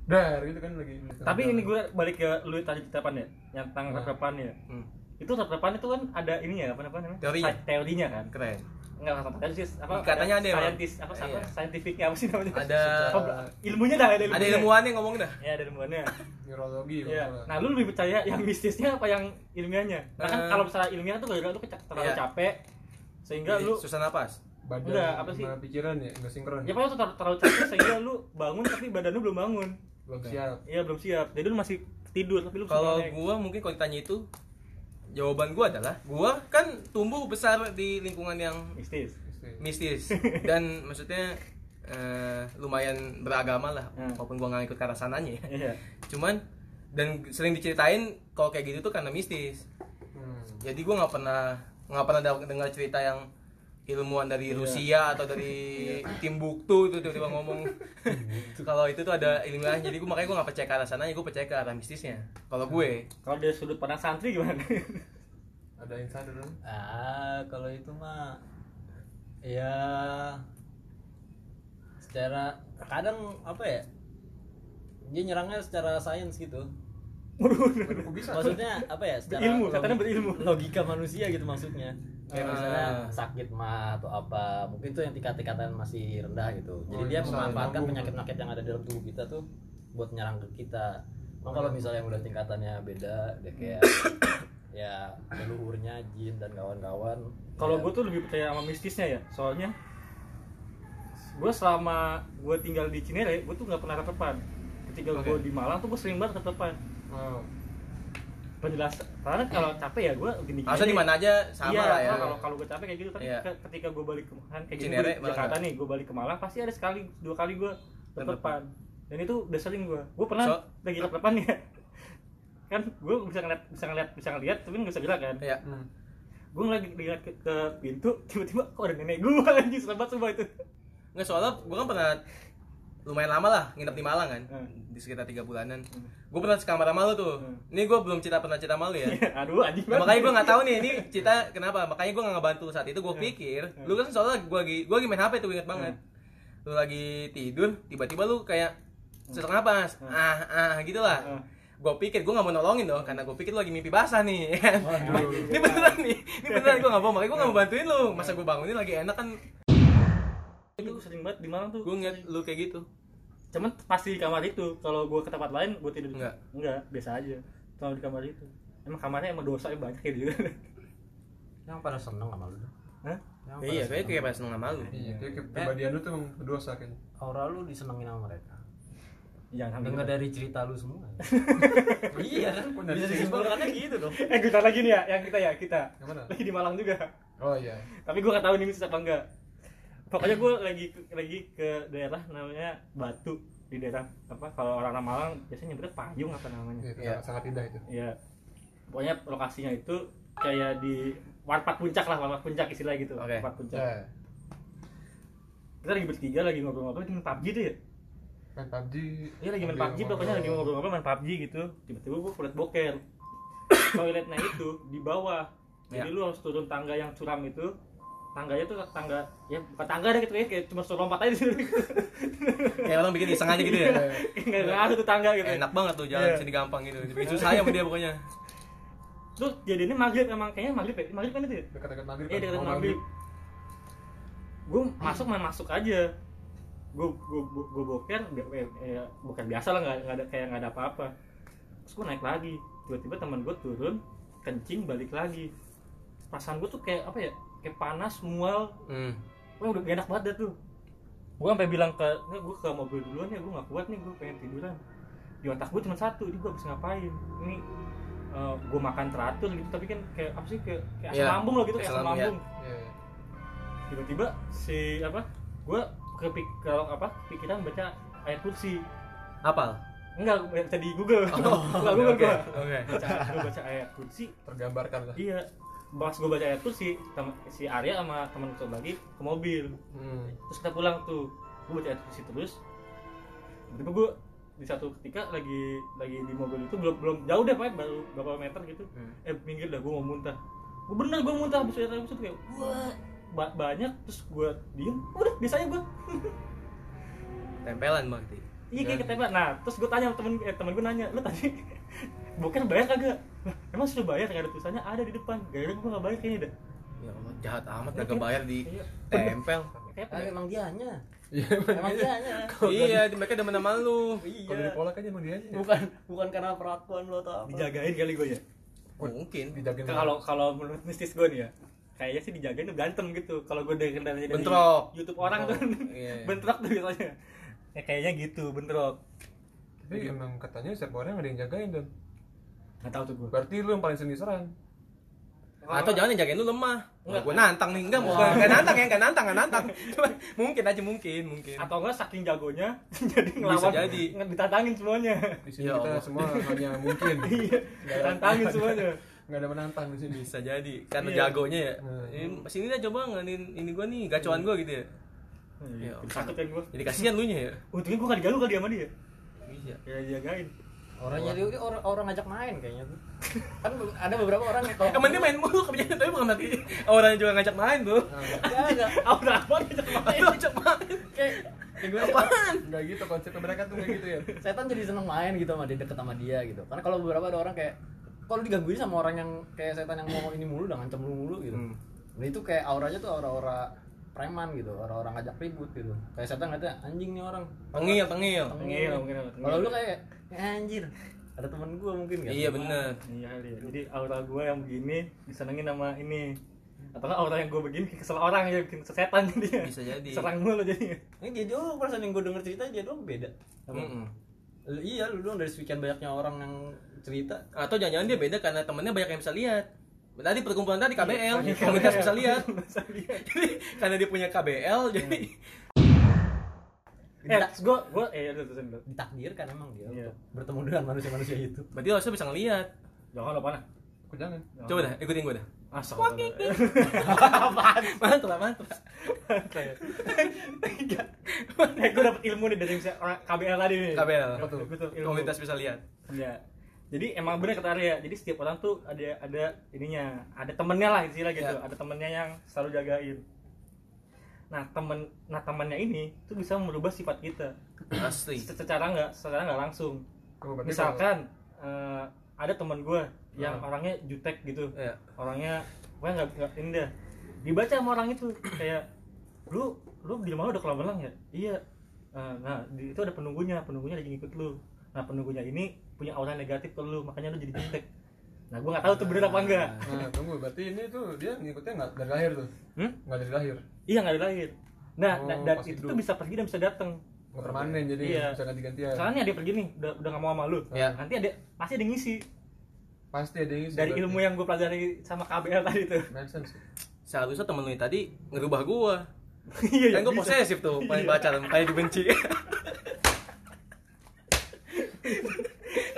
dar gitu kan lagi Tapi ini gue balik ke lu tadi ceritapan ya, yang tentang Nah. ya. Hmm. Itu rep-repan itu kan ada ini ya, apa namanya? Teorinya. Teorinya kan. Keren. Enggak kata tadi sih apa? Katanya ada yang- saintis apa Iya. apa scientificnya apa sih namanya? Ada- Apa, ilmunya dah ada ilmunya. Ada ilmuwannya ngomong dah. Ya ada ilmuannya. neurologi Iya. kalau Nah, lu lebih percaya yang mistisnya apa yang ilmiahnya? Nah, kan kalau misalnya ilmiah tuh gara-gara lu terlalu Iya. capek sehingga Jadi, lu susah napas. Badan Enggak, apa sih? sama pikiran ya nggak sinkron ya pokoknya tuh ter- terlalu capek sehingga lu bangun tapi badan lu belum bangun. belum siap Iya, belum siap. Jadi lu masih tidur tapi lu Kalau gua mungkin kalau ditanya itu jawaban gua adalah gua kan tumbuh besar di lingkungan yang mistis. mistis dan maksudnya eh, lumayan beragama lah Hmm. walaupun gua nggak ikut ke arah sananya ya. Iya. cuman dan sering diceritain kalau kayak gitu tuh karena mistis hmm. jadi gua nggak pernah nggak pernah dengar cerita yang ilmuwan dari Iya. Rusia atau dari Timbuktu itu tiba-tiba ngomong. Kalau itu tuh ada ilmiahnya jadi gua makanya gua nggak percaya ke arah sananya gua percaya ke arah mistisnya. Kalau gue. Kalau dari sudut pandang santri gimana? ada insider dong ah kalau itu mah ya secara kadang apa ya dia nyerangnya secara sains gitu. Waduh, kok bisa maksudnya apa ya secara Berilmu, logi- katanya berilmu. logika manusia gitu maksudnya kayak Ah. misalnya sakit mah atau apa mungkin tuh yang tingkat-tingkatan masih rendah gitu. Jadi Oh, dia memanfaatkan penyakit-penyakit yang ada dalam tubuh kita tuh buat nyerang ke kita. Nah, kalau misalnya yang udah tingkatannya beda dia kayak ya leluhurnya jin dan kawan-kawan. Kalau ya, gue tuh lebih percaya sama mistisnya ya soalnya gue selama gue tinggal di Cinere gue tuh nggak pernah ketepan ketika gue Oke. di Malang tuh gue sering banget ketepan Oh, penjelasan. Karena kalau capek ya gue gini gini. Masa di mana aja sama iya, lah ya. kalau kalau gue capek kayak gitu tapi Iya. ke- ketika gue balik ke kan kayak gitu Cinere, gua di Jakarta nih gue balik ke Malang pasti ada sekali dua kali gue ketepan dan itu udah sering gue gue pernah So- lagi ketepan ya. Kan gue bisa ngeliat bisa ngeliat bisa ngeliat tapi nggak bisa gerak kan. Iya. hmm. gue lagi lihat ke, ke pintu tiba-tiba kok ada nenek gue anjing serem banget sumpah itu. Nggak soalnya gue kan pernah lumayan lama lah nginep di Malang kan Hmm. di sekitar tiga bulanan Hmm. gue pernah sekamar sama lu tuh Hmm. ini gue belum cerita pernah cerita sama lu ya aduh anjing Nah, makanya gue nggak tahu nih ini cerita kenapa makanya gue nggak ngebantu saat itu gue Hmm. pikir Hmm. lu kan soalnya gue lagi gue lagi main hp tuh inget banget lu lagi tidur tiba-tiba lu kayak sesak napas Hmm. ah ah gitulah Hmm. gue pikir gue nggak mau nolongin dong karena gue pikir lu lagi mimpi basah nih kan Waduh. ini beneran nih ini beneran gue nggak mau makanya gue nggak mau bantuin lu masa gue bangunin lagi enak kan itu sering banget di Malang tuh. Gue ngeliat lu kayak gitu. Cuman pasti di kamar itu kalau gue ke tempat lain gue tidur di- Enggak. enggak biasa aja. Kalau di kamar itu. Emang kamarnya emang dosa yang banyak kayak gitu. Yang pada seneng sama lu? Hah? Iya pada kayak kayak pas seneng sama lu. Iya, kayak kepribadian lu tuh emang berdosa kayaknya. aura lu disenengin sama mereka. Jangan dengar dari cerita lu semua. Iya kan? Bisa disimpulkannya gitu dong. Eh kita lagi nih ya yang kita ya kita. Yang mana? lagi di Malang juga. Oh iya. tapi gue gak tahu ini bisa apa enggak pokoknya gue lagi lagi ke daerah namanya Batu di daerah apa kalau orang Malang biasanya nyebutnya Payung apa namanya Iya, itu Iya. sangat, indah itu. ya pokoknya lokasinya itu kayak di warpat puncak lah warpat puncak istilah gitu Oke. warpat puncak Ya, kita lagi bertiga lagi ngobrol-ngobrol main PUBG tuh ya main PUBG. Iya lagi main PUBG pokoknya lagi ngobrol-ngobrol main PUBG gitu tiba-tiba gue kulit boker toiletnya itu di bawah jadi Ya. lu harus turun tangga yang curam itu tangganya tuh tangga ya bukan tangga deh gitu ya kayak cuma suruh lompat aja. Di situ kayak orang bikin iseng aja gitu ya. Nggak nggak ada tuh tangga gitu enak banget tuh jalan Iya. sini gampang gitu. Bikin susah ya sama dia pokoknya. Terus jadi ini maghrib emang kayaknya maghrib ya? Maghrib kan itu ya? Dekat-dekat maghrib. iya kan? dekat Mau maghrib. gue masuk main masuk aja. Gue gue gue boker eh, eh, boker biasa lah nggak nggak ada kayak nggak ada apa-apa. Terus gue naik lagi. Tiba-tiba teman gue turun kencing balik lagi. Perasaan gue tuh kayak apa ya kayak panas mual. Hmm. Wah udah gak enak banget dah tuh. Gue sampai bilang ke nih gue ke mobil duluan ya gue nggak kuat nih gue pengen tiduran. Di otak gue cuma satu ini gue habis ngapain? Ini gue makan teratur gitu tapi kan kayak apa sih kayak, kayak asam Iya, lambung loh gitu kayak asam lambung, ya. lambung. Iya, tiba-tiba si apa gue kepik kalau apa pikiran baca ayat kursi. Apal? Enggak baca di Google. Oh, Google oke, gue oke. baca. Gue baca ayat kursi. Tergambarkan lah. iya pas gue baca ayat kursi si Arya sama teman gue lagi ke mobil. Hmm. terus kita pulang tuh gue baca ayat kursi terus. Tiba-tiba gue di satu ketika lagi lagi di mobil itu belum belum jauh deh pak baru berapa meter gitu. Hmm. eh minggir dah gue mau muntah. Gue bener gue muntah habis ayat kursi tuh kayak wah ba- banyak terus gue diem udah biasanya gue tempelan berarti. Iya kayak Dan- ketembak nah terus gue tanya temen eh, temen gue nanya lu tadi boker bayar kagak Lah, emang sudah bayar nggak ada tulisannya ada di depan. Gara gue nggak bayar kayaknya dah ya Allah jahat amat gak bayar di Iya. tempel. Kayak Ah, emang dianya. Iya, emang dianya. Iya mereka demen sama lu. Kalau iya ditolak aja emang dia aja. bukan bukan karena perlakuan lo atau apa. Dijagain kali gue ya? Mungkin. Dijagain kalau kalau menurut mistis gue nih ya kayaknya sih dijagain tuh berantem gitu. Kalau gue denger dari dari Bentrok. YouTube orang tuh. Iya. bentrok tuh biasanya. Ya kayaknya gitu bentrok. Tapi emang katanya setiap orang ada yang jagain dan nggak tahu tuh gue berarti lu yang paling sering diserang. atau jangan yang jagain lu lemah Enggak. gue nantang nih enggak bukan enggak nantang ya enggak nantang enggak nantang Cuma mungkin aja mungkin mungkin atau enggak saking jagonya jadi ngelawan jadi. nge- ditantangin semuanya Di sini Ya kita Allah. semua hanya mungkin. iya ditantangin semuanya Nggak ada menantang di sini. bisa jadi karena Iya. jagonya ya Hmm. ini sini dah coba nganin ini gua nih gacuan gua gitu ya Iya, Iya. takut kan gue jadi kasihan lu nya ya untungnya gue gak diganggu kali sama dia iya ya dijagain orang jadi orang orang ngajak main kayaknya tuh. Kan ada beberapa orang yang kalau emang dia main mulu kerjanya tapi bukan berarti orang yang juga ngajak main tuh. Enggak, enggak. udah apa ngajak main. Lu ngajak main. Kayak Ya, gue apaan? Enggak gitu konsepnya mereka tuh kayak gitu ya. setan jadi seneng main gitu sama dia deket sama dia gitu. Karena kalau beberapa ada orang kayak kalau digangguin sama orang yang kayak setan yang mau ini mulu udah ngancam lu mulu gitu. Hmm. nah itu kayak auranya tuh aura-aura preman gitu orang-orang ngajak ribut gitu kayak setan ngeliatnya anjing nih orang Tengil, tengil. Tengil, mungkin kalau lu kayak "Ya, anjir ada temen gua mungkin kan Iya bener. Iya kali ya. Jadi aura gue yang begini disenengin sama ini. Atau kan aura yang gue begini kesel orang ya bikin setan jadi. Bisa jadi. Serang mulu jadi. ini dia doang perasaan yang gue denger cerita dia doang beda Sama- Mm-mm. Lu- iya lu doang dari sekian banyaknya orang yang cerita Atau jangan-jangan dia beda karena temennya banyak yang bisa lihat. Tadi perkumpulan tadi KBL, Banyak komunitas bisa lihat. Jadi karena dia punya KBL, jadi Eh, gue gue eh itu tuh ditakdirkan emang dia Iya. untuk bertemu dengan manusia-manusia itu berarti lo harusnya bisa ngelihat. Jangan lupa nah. Aku jangan. Coba dah, ikutin gue dah. Asal. Mantap lah, mantap. Eh, gue dapet ilmu nih dari KBL tadi nih. KBL. Ilmu. Komunitas bisa lihat. Iya. Jadi emang bener kata Arya. Jadi setiap orang tuh ada ada ininya, ada temennya lah istilah gitu. Iya. Ada temennya yang selalu jagain. Nah temen, nah temannya ini tuh bisa merubah sifat kita. Asli. Se- Secara nggak, secara nggak langsung. Oh, Misalkan eh, ada teman gue yang Hmm. orangnya jutek gitu, Iya. orangnya gue nggak nggak ini dah. Dibaca sama orang itu kayak lu lu di rumah lu udah kolam renang ya? Iya. Eh, nah di, itu ada penunggunya, penunggunya lagi ngikut lu. Nah penunggunya ini punya aura negatif ke lu, makanya lu jadi jutek. Nah gue nggak tahu tuh bener apa enggak. kalau- Nah, tunggu, berarti ini tuh dia ngikutnya nggak dari lahir tuh. Hmm? Nggak dari lahir. Iya nggak ada lahir. Nah Oh, dan, dan itu hidup. tuh bisa pergi dan bisa datang. Nggak permanen jadi Iya. bisa ganti-gantian. Misalnya ada pergi nih, udah udah nggak mau sama lu. Iya. Nanti ada pasti ada yang ngisi Pasti ada yang isi, dari berarti. ilmu yang gue pelajari sama KBL tadi tuh. Seharusnya temen lu ini tadi ngerubah gua. Iya, Kan gua bisa. posesif tuh, paling pacaran, paling dibenci.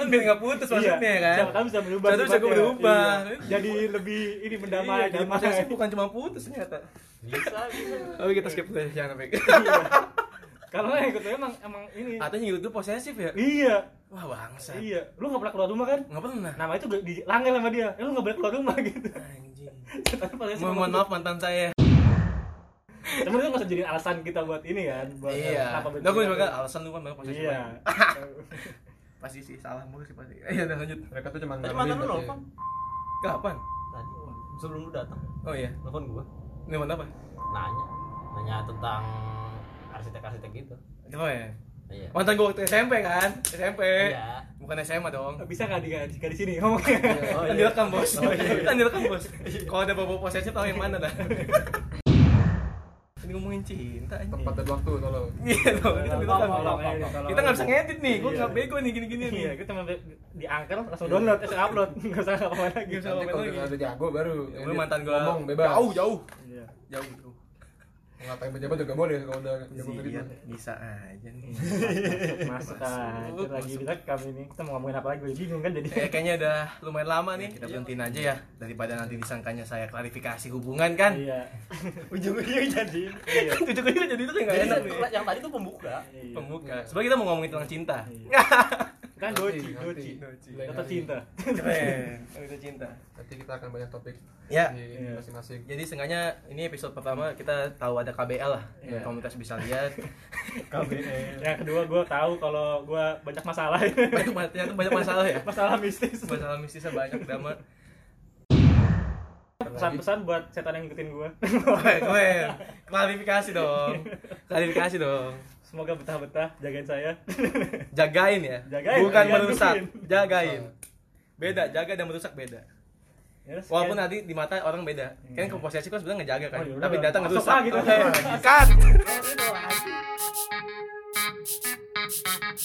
kan biar nggak putus maksudnya Iya, kan. Siapa tahu bisa berubah. Siapa tahu bisa sifatnya. berubah. Iya. Jadi lebih ini berdamai, Iya, jadi damai. posesif bukan cuma putus ternyata. bisa bisa Tapi kita skip deh, jangan sampai. Iya. Karena yang ikut emang emang ini. Atau nyulut tuh posesif ya? Iya. Wah bangsa. Iya. Lu gak pernah keluar rumah kan? Nggak pernah. Nama itu gak dilanggar sama dia. Eh, lu gak boleh keluar rumah gitu. Anjing. Mohon mohon maaf mantan saya. Temen itu gak usah jadi alasan kita buat ini kan. Buat Iya. kenapa Nah, gue juga alasan lu kan banyak posesif. Iya. Pasti sih salah mulu sih pasti. Iya, udah lanjut. Mereka tuh cuma tadi mantan lu nelfon Kapan? tadi sebelum lu datang Oh iya. nelfon gua Ini mana apa? nanya nanya tentang arsitek-arsitek gitu Oh ya. iya Mantan gue waktu SMP kan? SMP. iya Bukan SMA dong. Bisa gak di, di, di sini ngomongnya? Oh, kan iya. direkam bos. Oh, iya. kan direkam bos. Kalau ada bawa posesif tahu yang mana dah. Ini ngomongin cinta anjing. Tempat dan waktu tolong. Iya dong, kita direkam. Tolong. Kita nggak bisa ngedit nih, gue Iya. nggak bego nih gini-gini nih. Iya, kita cuma diangkat langsung download, langsung upload. Gak usah apa-apa lagi. Nanti kalau lagi. udah ada jago baru. Gue mantan gue ngomong bebas. Jauh, jauh. Iya. Jauh gitu. Ngatain pejabat juga boleh kalau udah jago. Iya, mah. bisa aja nih. Masuk aja Masuk, lagi masuk. direkam ini. Kita mau ngomongin apa lagi? Gue bingung kan jadi. Eh, kayaknya udah lumayan lama nih. Kita berhentiin aja ya daripada nanti disangkanya saya klarifikasi hubungan kan. Iya. Ujung-ujungnya jadi. Iya. Ujung-ujungnya jadi itu kayak nggak enak nih. yang tadi tuh pembuka Iya. Pembuka. Sebenarnya kita mau ngomongin tentang cinta. Iya. Kan Nanti, doci, nanti. doci. Lain Kata cinta. Keren. Kita cinta. Nanti kita akan banyak topik Ya. di Iya. masing-masing. Jadi sengaja ini episode pertama kita tahu ada KBL lah. Iya. Komunitas bisa lihat. KBL Yang kedua gue tahu kalau gue banyak masalah. banyak ternyata banyak masalah ya. masalah mistis. Masalah mistisnya banyak drama. Pesan-pesan buat setan yang ngikutin gue. Keren. Klarifikasi dong. Klarifikasi dong. Semoga betah-betah jagain saya. Jagain ya. Jagain, Bukan merusak. Jagain. Beda, jaga dan merusak beda. Ya, sekian. Walaupun nanti di mata orang beda. Kan ke posesif kan sebenarnya ngejaga kan. Oh, yaudah, Tapi datang ngerusak. gitu. Cut.